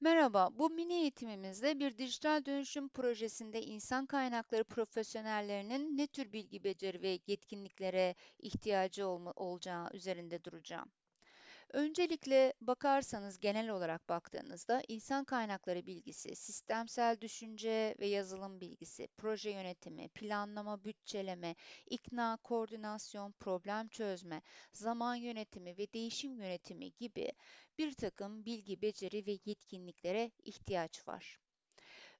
Merhaba, bu mini eğitimimizde bir dijital dönüşüm projesinde insan kaynakları profesyonellerinin ne tür bilgi, beceri ve yetkinliklere ihtiyacı olma, olacağı üzerinde duracağım. Öncelikle bakarsanız genel olarak baktığınızda insan kaynakları bilgisi, sistemsel düşünce ve yazılım bilgisi, proje yönetimi, planlama, bütçeleme, ikna, koordinasyon, problem çözme, zaman yönetimi ve değişim yönetimi gibi bir takım bilgi, beceri ve yetkinliklere ihtiyaç var.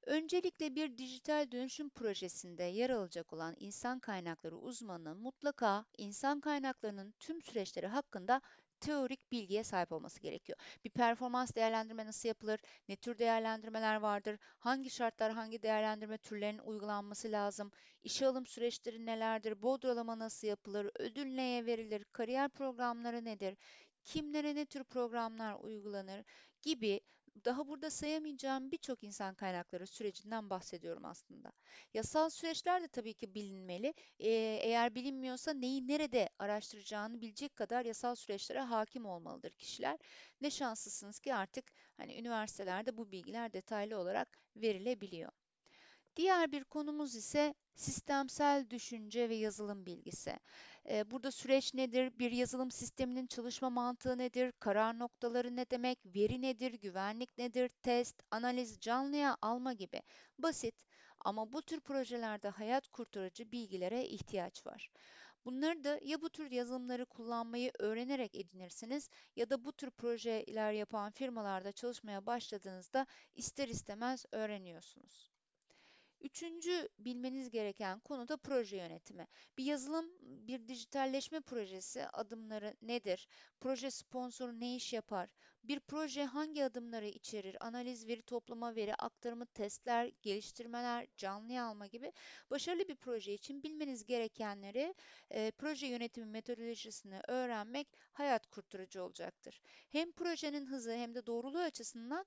Öncelikle bir dijital dönüşüm projesinde yer alacak olan insan kaynakları uzmanı mutlaka insan kaynaklarının tüm süreçleri hakkında teorik bilgiye sahip olması gerekiyor. Bir performans değerlendirme nasıl yapılır? Ne tür değerlendirmeler vardır? Hangi şartlar, hangi değerlendirme türlerinin uygulanması lazım? İşe alım süreçleri nelerdir? Bodrolama nasıl yapılır? Ödül neye verilir? Kariyer programları nedir? Kimlere ne tür programlar uygulanır? Gibi daha burada sayamayacağım birçok insan kaynakları sürecinden bahsediyorum aslında. Yasal süreçler de tabii ki bilinmeli. Eğer bilinmiyorsa neyi nerede araştıracağını bilecek kadar yasal süreçlere hakim olmalıdır kişiler. Ne şanslısınız ki artık hani üniversitelerde bu bilgiler detaylı olarak verilebiliyor. Diğer bir konumuz ise sistemsel düşünce ve yazılım bilgisi. Burada süreç nedir? Bir yazılım sisteminin çalışma mantığı nedir? Karar noktaları ne demek? Veri nedir? Güvenlik nedir? Test, analiz, canlıya alma gibi basit ama bu tür projelerde hayat kurtarıcı bilgilere ihtiyaç var. Bunları da ya bu tür yazılımları kullanmayı öğrenerek edinirsiniz ya da bu tür projeler yapan firmalarda çalışmaya başladığınızda ister istemez öğreniyorsunuz. Üçüncü bilmeniz gereken konu da proje yönetimi. Bir yazılım, bir dijitalleşme projesi adımları nedir? Proje sponsoru ne iş yapar? Bir proje hangi adımları içerir? Analiz, veri toplama, veri aktarımı, testler, geliştirmeler, canlıya alma gibi başarılı bir proje için bilmeniz gerekenleri e, proje yönetimi metodolojisini öğrenmek hayat kurtarıcı olacaktır. Hem projenin hızı hem de doğruluğu açısından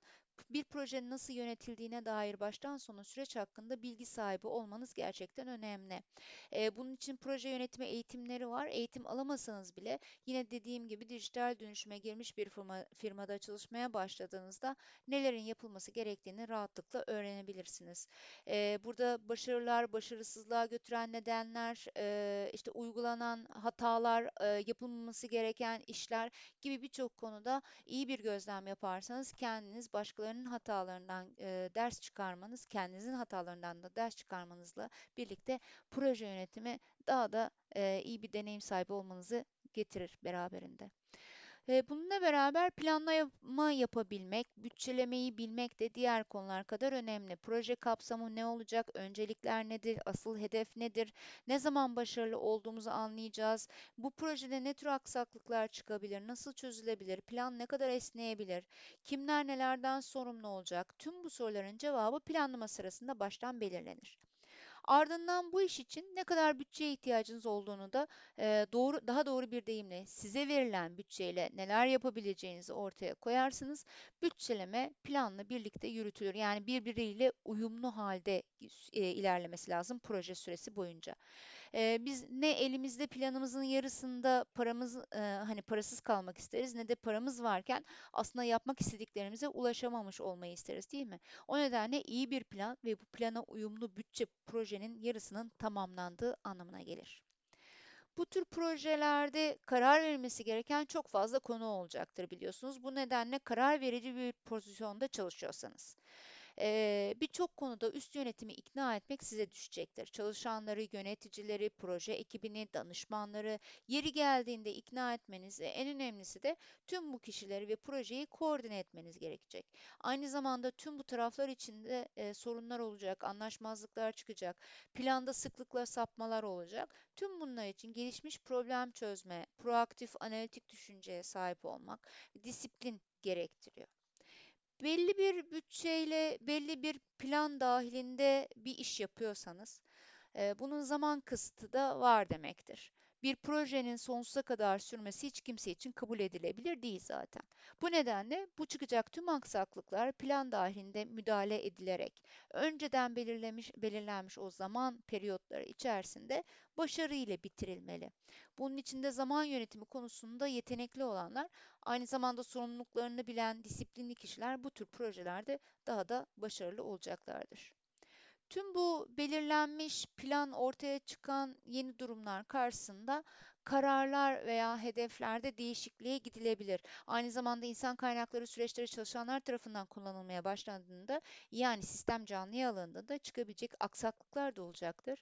bir projenin nasıl yönetildiğine dair baştan sona süreç hakkında bilgi sahibi olmanız gerçekten önemli. Eee, bunun için proje yönetimi eğitimleri var. Eğitim alamasanız bile yine dediğim gibi dijital dönüşüme girmiş bir firma, firmada çalışmaya başladığınızda nelerin yapılması gerektiğini rahatlıkla öğrenebilirsiniz. Eee, burada başarılar, başarısızlığa götüren nedenler, eee, işte uygulanan hatalar, eee, yapılmaması gereken işler gibi birçok konuda iyi bir gözlem yaparsanız kendiniz başkalarının hatalarından e, ders çıkarmanız, kendinizin hatalarından da ders çıkarmanızla birlikte proje yönetimi daha da e, iyi bir deneyim sahibi olmanızı getirir beraberinde. Bununla beraber planlama yapabilmek, bütçelemeyi bilmek de diğer konular kadar önemli. Proje kapsamı ne olacak? Öncelikler nedir? Asıl hedef nedir? Ne zaman başarılı olduğumuzu anlayacağız. Bu projede ne tür aksaklıklar çıkabilir? Nasıl çözülebilir? Plan ne kadar esneyebilir? Kimler nelerden sorumlu olacak? Tüm bu soruların cevabı planlama sırasında baştan belirlenir. Ardından bu iş için ne kadar bütçeye ihtiyacınız olduğunu da doğru daha doğru bir deyimle size verilen bütçeyle neler yapabileceğinizi ortaya koyarsınız. Bütçeleme planla birlikte yürütülür. Yani birbiriyle uyumlu halde ilerlemesi lazım proje süresi boyunca. Eee, biz ne elimizde planımızın yarısında paramız eee, hani parasız kalmak isteriz ne de paramız varken aslında yapmak istediklerimize ulaşamamış olmayı isteriz değil mi? O nedenle iyi bir plan ve bu plana uyumlu bütçe projenin yarısının tamamlandığı anlamına gelir. Bu tür projelerde karar verilmesi gereken çok fazla konu olacaktır biliyorsunuz. Bu nedenle karar verici bir pozisyonda çalışıyorsanız. Eee, birçok konuda üst yönetimi ikna etmek size düşecektir. Çalışanları, yöneticileri, proje ekibini, danışmanları yeri geldiğinde ikna etmeniz ve en önemlisi de tüm bu kişileri ve projeyi koordine etmeniz gerekecek. Aynı zamanda tüm bu taraflar içinde e, sorunlar olacak, anlaşmazlıklar çıkacak, planda sıklıkla sapmalar olacak. Tüm bunlar için gelişmiş problem çözme, proaktif analitik düşünceye sahip olmak, disiplin gerektiriyor. Belli bir bütçeyle, belli bir plan dahilinde bir iş yapıyorsanız, bunun zaman kısıtı da var demektir. Bir projenin sonsuza kadar sürmesi hiç kimse için kabul edilebilir değil zaten. Bu nedenle bu çıkacak tüm aksaklıklar plan dahilinde müdahale edilerek önceden belirlemiş, belirlenmiş o zaman periyotları içerisinde başarıyla bitirilmeli. Bunun içinde zaman yönetimi konusunda yetenekli olanlar, aynı zamanda sorumluluklarını bilen disiplinli kişiler bu tür projelerde daha da başarılı olacaklardır. Tüm bu belirlenmiş plan ortaya çıkan yeni durumlar karşısında kararlar veya hedeflerde değişikliğe gidilebilir. Aynı zamanda insan kaynakları süreçleri çalışanlar tarafından kullanılmaya başlandığında yani sistem canlıya alındığında çıkabilecek aksaklıklar da olacaktır.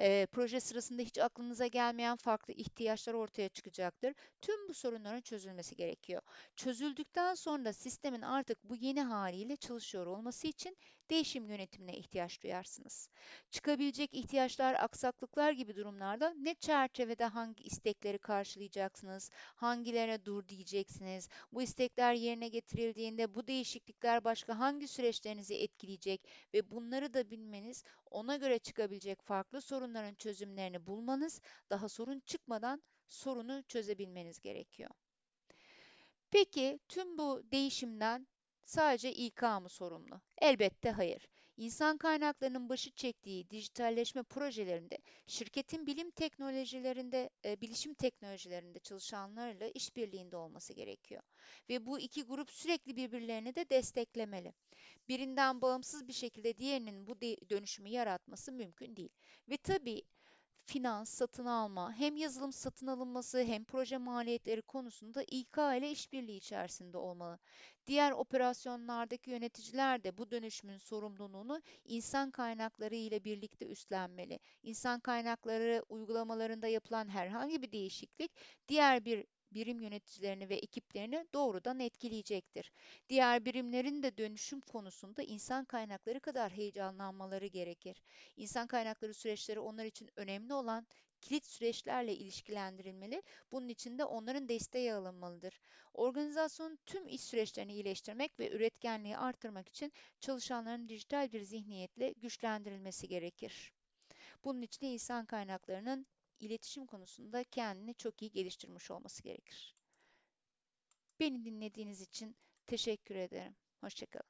Ee, proje sırasında hiç aklınıza gelmeyen farklı ihtiyaçlar ortaya çıkacaktır. Tüm bu sorunların çözülmesi gerekiyor. Çözüldükten sonra sistemin artık bu yeni haliyle çalışıyor olması için değişim yönetimine ihtiyaç duyarsınız. Çıkabilecek ihtiyaçlar, aksaklıklar gibi durumlarda ne çerçevede hangi istekleri karşılayacaksınız, hangilere dur diyeceksiniz, bu istekler yerine getirildiğinde bu değişiklikler başka hangi süreçlerinizi etkileyecek ve bunları da bilmeniz, ona göre çıkabilecek farklı sorunların çözümlerini bulmanız, daha sorun çıkmadan sorunu çözebilmeniz gerekiyor. Peki tüm bu değişimden sadece İK mı sorumlu? Elbette hayır. İnsan kaynaklarının başı çektiği dijitalleşme projelerinde şirketin bilim teknolojilerinde, e, bilişim teknolojilerinde çalışanlarla işbirliğinde olması gerekiyor. Ve bu iki grup sürekli birbirlerini de desteklemeli. Birinden bağımsız bir şekilde diğerinin bu dönüşümü yaratması mümkün değil. Ve tabii finans, satın alma, hem yazılım satın alınması hem proje maliyetleri konusunda İK ile işbirliği içerisinde olmalı. Diğer operasyonlardaki yöneticiler de bu dönüşümün sorumluluğunu insan kaynakları ile birlikte üstlenmeli. İnsan kaynakları uygulamalarında yapılan herhangi bir değişiklik diğer bir birim yöneticilerini ve ekiplerini doğrudan etkileyecektir. Diğer birimlerin de dönüşüm konusunda insan kaynakları kadar heyecanlanmaları gerekir. İnsan kaynakları süreçleri onlar için önemli olan kilit süreçlerle ilişkilendirilmeli. Bunun için de onların desteği alınmalıdır. Organizasyonun tüm iş süreçlerini iyileştirmek ve üretkenliği artırmak için çalışanların dijital bir zihniyetle güçlendirilmesi gerekir. Bunun için de insan kaynaklarının iletişim konusunda kendini çok iyi geliştirmiş olması gerekir. Beni dinlediğiniz için teşekkür ederim. Hoşçakalın.